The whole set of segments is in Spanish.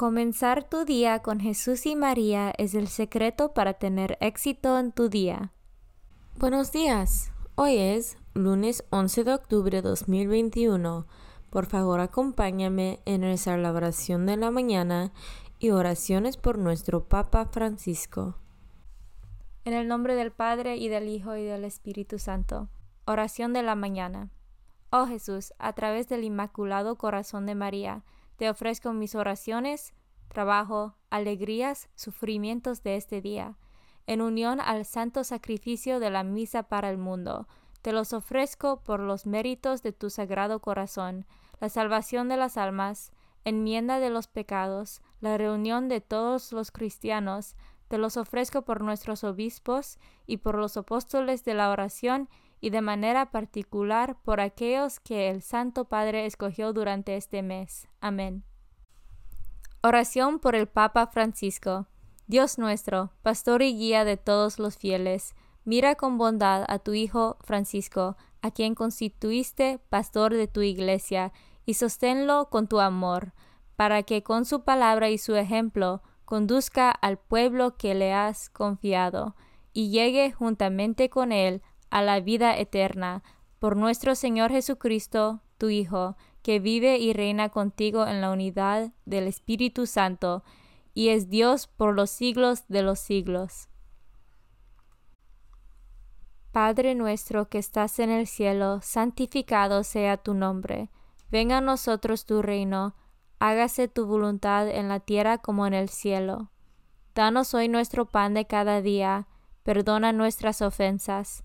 Comenzar tu día con Jesús y María es el secreto para tener éxito en tu día. Buenos días. Hoy es lunes 11 de octubre de 2021. Por favor, acompáñame en nuestra oración de la mañana y oraciones por nuestro Papa Francisco. En el nombre del Padre y del Hijo y del Espíritu Santo. Oración de la mañana. Oh Jesús, a través del Inmaculado Corazón de María, te ofrezco mis oraciones, trabajo, alegrías, sufrimientos de este día, en unión al santo sacrificio de la misa para el mundo. Te los ofrezco por los méritos de tu sagrado corazón, la salvación de las almas, enmienda de los pecados, la reunión de todos los cristianos, te los ofrezco por nuestros obispos y por los apóstoles de la oración y de manera particular por aquellos que el Santo Padre escogió durante este mes. Amén. Oración por el Papa Francisco. Dios nuestro, pastor y guía de todos los fieles, mira con bondad a tu Hijo Francisco, a quien constituiste pastor de tu iglesia, y sosténlo con tu amor, para que con su palabra y su ejemplo conduzca al pueblo que le has confiado, y llegue juntamente con él a la vida eterna, por nuestro Señor Jesucristo, tu Hijo, que vive y reina contigo en la unidad del Espíritu Santo, y es Dios por los siglos de los siglos. Padre nuestro que estás en el cielo, santificado sea tu nombre. Venga a nosotros tu reino, hágase tu voluntad en la tierra como en el cielo. Danos hoy nuestro pan de cada día, perdona nuestras ofensas,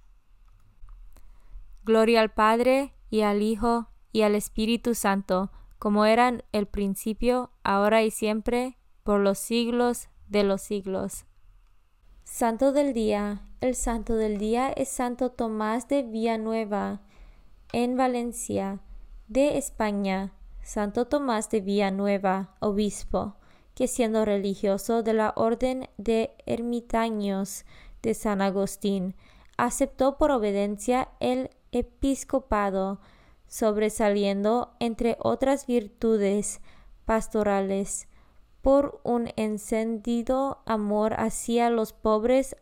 Gloria al Padre, y al Hijo, y al Espíritu Santo, como eran el principio, ahora y siempre, por los siglos de los siglos. Santo del Día. El Santo del Día es Santo Tomás de Villanueva, en Valencia, de España. Santo Tomás de Villanueva, obispo, que siendo religioso de la Orden de Ermitaños de San Agustín, aceptó por obediencia el episcopado, sobresaliendo entre otras virtudes pastorales por un encendido amor hacia los pobres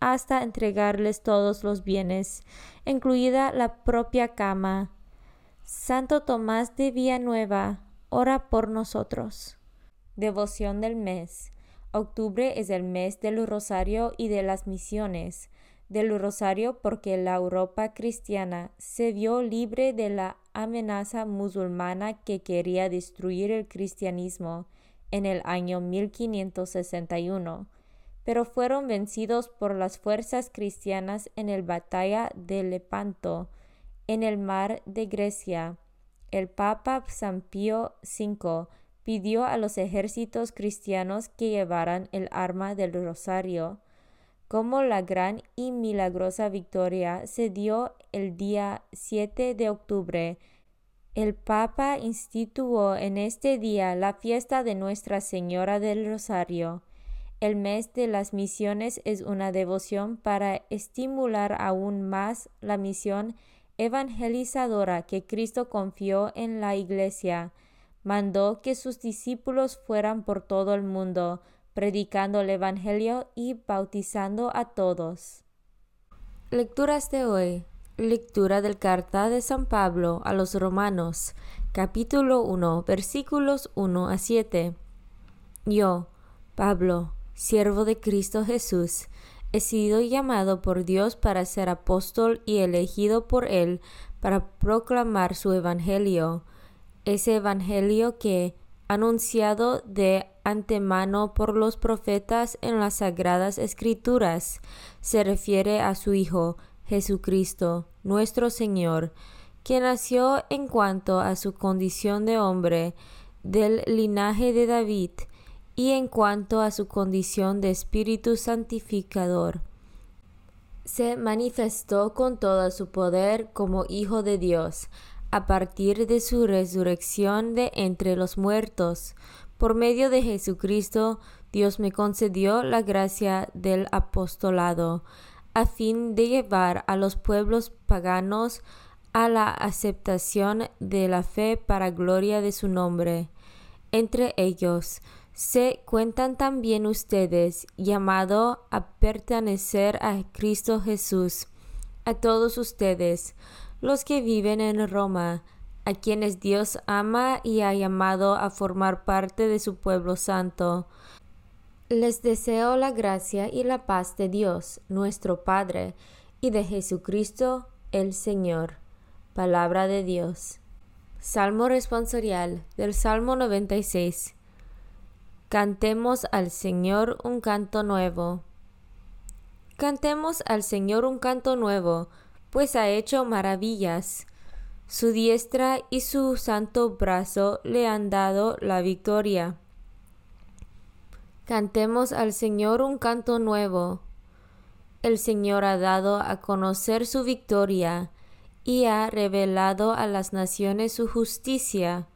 hasta entregarles todos los bienes, incluida la propia cama. Santo Tomás de Villanueva, ora por nosotros. Devoción del mes. Octubre es el mes del rosario y de las misiones del Rosario porque la Europa cristiana se vio libre de la amenaza musulmana que quería destruir el cristianismo en el año 1561, pero fueron vencidos por las fuerzas cristianas en la batalla de Lepanto, en el mar de Grecia. El Papa San Pío V pidió a los ejércitos cristianos que llevaran el arma del rosario, como la gran y milagrosa victoria se dio el día 7 de octubre. El Papa instituyó en este día la fiesta de Nuestra Señora del Rosario. El mes de las misiones es una devoción para estimular aún más la misión evangelizadora que Cristo confió en la Iglesia. Mandó que sus discípulos fueran por todo el mundo, predicando el Evangelio y bautizando a todos. Lecturas de hoy. Lectura del carta de San Pablo a los Romanos, capítulo 1, versículos 1 a 7. Yo, Pablo, siervo de Cristo Jesús, he sido llamado por Dios para ser apóstol y elegido por Él para proclamar su Evangelio, ese Evangelio que, anunciado de antemano por los profetas en las sagradas escrituras, se refiere a su Hijo, Jesucristo, nuestro Señor, que nació en cuanto a su condición de hombre del linaje de David, y en cuanto a su condición de Espíritu Santificador. Se manifestó con todo su poder como Hijo de Dios, a partir de su resurrección de entre los muertos. Por medio de Jesucristo, Dios me concedió la gracia del apostolado, a fin de llevar a los pueblos paganos a la aceptación de la fe para gloria de su nombre. Entre ellos se cuentan también ustedes, llamado a pertenecer a Cristo Jesús, a todos ustedes, los que viven en Roma, a quienes Dios ama y ha llamado a formar parte de su pueblo santo. Les deseo la gracia y la paz de Dios, nuestro Padre, y de Jesucristo el Señor. Palabra de Dios. Salmo responsorial del Salmo 96. Cantemos al Señor un canto nuevo. Cantemos al Señor un canto nuevo, pues ha hecho maravillas. Su diestra y su santo brazo le han dado la victoria. Cantemos al Señor un canto nuevo. El Señor ha dado a conocer su victoria y ha revelado a las naciones su justicia.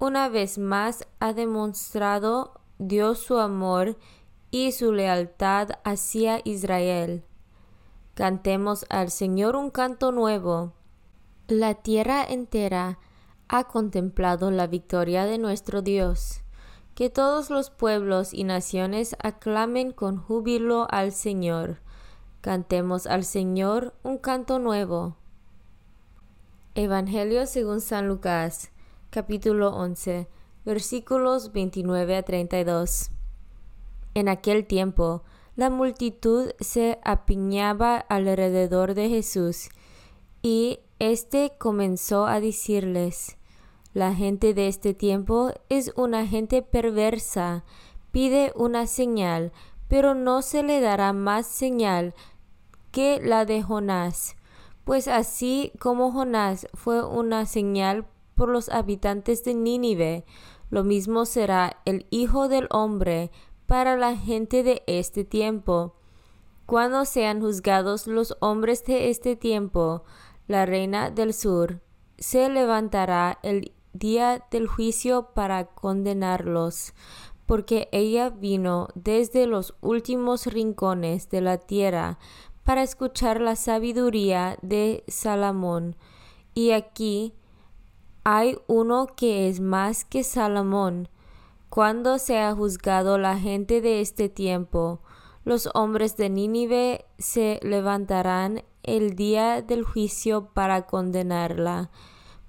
Una vez más ha demostrado Dios su amor y su lealtad hacia Israel. Cantemos al Señor un canto nuevo. La tierra entera ha contemplado la victoria de nuestro Dios. Que todos los pueblos y naciones aclamen con júbilo al Señor. Cantemos al Señor un canto nuevo. Evangelio según San Lucas, capítulo 11, versículos 29 a 32. En aquel tiempo, la multitud se apiñaba alrededor de Jesús, y éste comenzó a decirles, La gente de este tiempo es una gente perversa, pide una señal, pero no se le dará más señal que la de Jonás pues así como Jonás fue una señal por los habitantes de Nínive, lo mismo será el Hijo del Hombre para la gente de este tiempo. Cuando sean juzgados los hombres de este tiempo, la reina del sur se levantará el día del juicio para condenarlos, porque ella vino desde los últimos rincones de la tierra para escuchar la sabiduría de Salomón. Y aquí hay uno que es más que Salomón. Cuando sea juzgado la gente de este tiempo, los hombres de Nínive se levantarán el día del juicio para condenarla,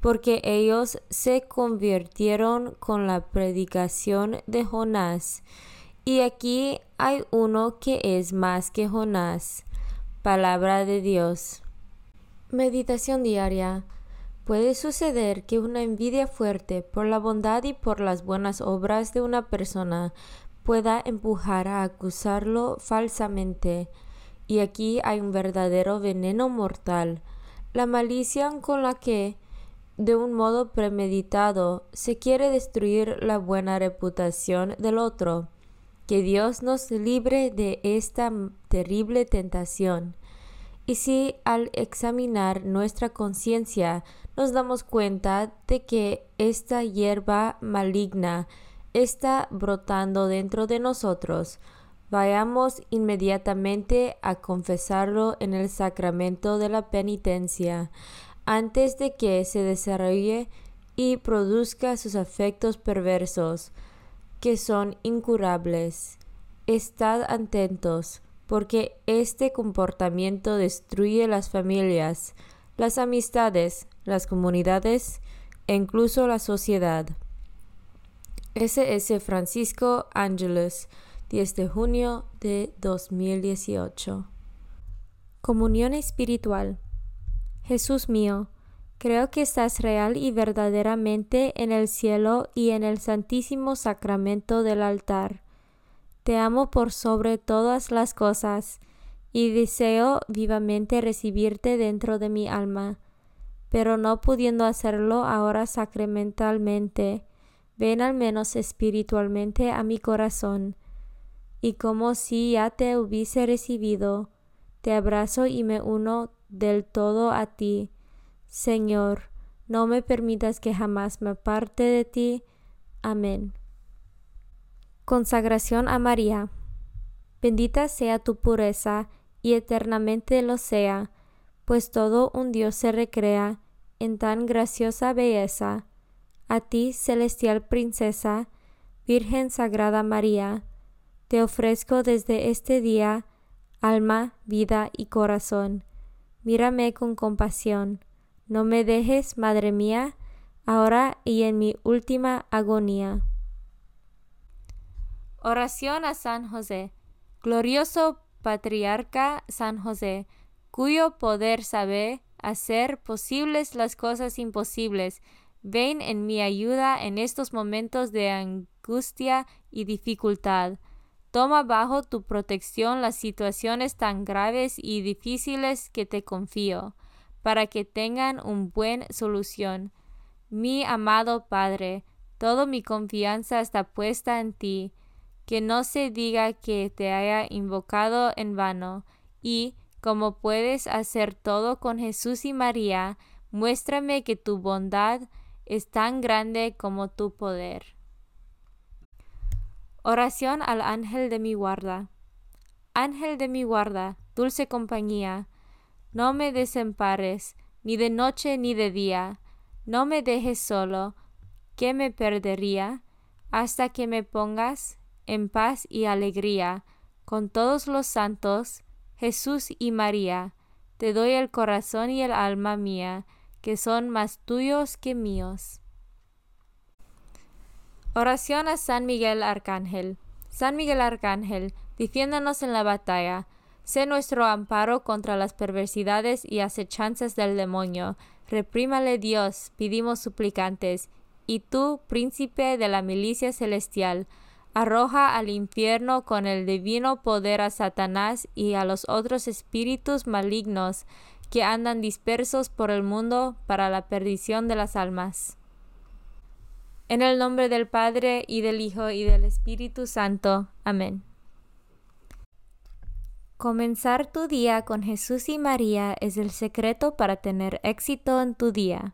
porque ellos se convirtieron con la predicación de Jonás. Y aquí hay uno que es más que Jonás. Palabra de Dios. Meditación diaria. Puede suceder que una envidia fuerte por la bondad y por las buenas obras de una persona pueda empujar a acusarlo falsamente. Y aquí hay un verdadero veneno mortal, la malicia con la que, de un modo premeditado, se quiere destruir la buena reputación del otro. Que Dios nos libre de esta terrible tentación. Y si al examinar nuestra conciencia nos damos cuenta de que esta hierba maligna está brotando dentro de nosotros, vayamos inmediatamente a confesarlo en el sacramento de la penitencia, antes de que se desarrolle y produzca sus efectos perversos que son incurables. Estad atentos, porque este comportamiento destruye las familias, las amistades, las comunidades e incluso la sociedad. S.S. Francisco Ángeles, 10 de junio de 2018. Comunión espiritual. Jesús mío, Creo que estás real y verdaderamente en el cielo y en el santísimo sacramento del altar. Te amo por sobre todas las cosas y deseo vivamente recibirte dentro de mi alma, pero no pudiendo hacerlo ahora sacramentalmente, ven al menos espiritualmente a mi corazón, y como si ya te hubiese recibido, te abrazo y me uno del todo a ti. Señor, no me permitas que jamás me aparte de ti. Amén. Consagración a María. Bendita sea tu pureza y eternamente lo sea, pues todo un Dios se recrea en tan graciosa belleza. A ti, celestial princesa, Virgen Sagrada María, te ofrezco desde este día alma, vida y corazón. Mírame con compasión. No me dejes, Madre mía, ahora y en mi última agonía. Oración a San José. Glorioso patriarca San José, cuyo poder sabe hacer posibles las cosas imposibles, ven en mi ayuda en estos momentos de angustia y dificultad. Toma bajo tu protección las situaciones tan graves y difíciles que te confío, para que tengan una buena solución. Mi amado Padre, toda mi confianza está puesta en ti que no se diga que te haya invocado en vano, y, como puedes hacer todo con Jesús y María, muéstrame que tu bondad es tan grande como tu poder. Oración al ángel de mi guarda. Ángel de mi guarda, dulce compañía, no me desempares, ni de noche ni de día, no me dejes solo, que me perdería, hasta que me pongas en paz y alegría, con todos los santos, Jesús y María, te doy el corazón y el alma mía, que son más tuyos que míos. Oración a San Miguel Arcángel. San Miguel Arcángel, defiéndanos en la batalla. Sé nuestro amparo contra las perversidades y acechanzas del demonio. Reprímale Dios, pedimos suplicantes. Y tú, príncipe de la milicia celestial, arroja al infierno con el divino poder a Satanás y a los otros espíritus malignos que andan dispersos por el mundo para la perdición de las almas. En el nombre del Padre y del Hijo y del Espíritu Santo. Amén. Comenzar tu día con Jesús y María es el secreto para tener éxito en tu día.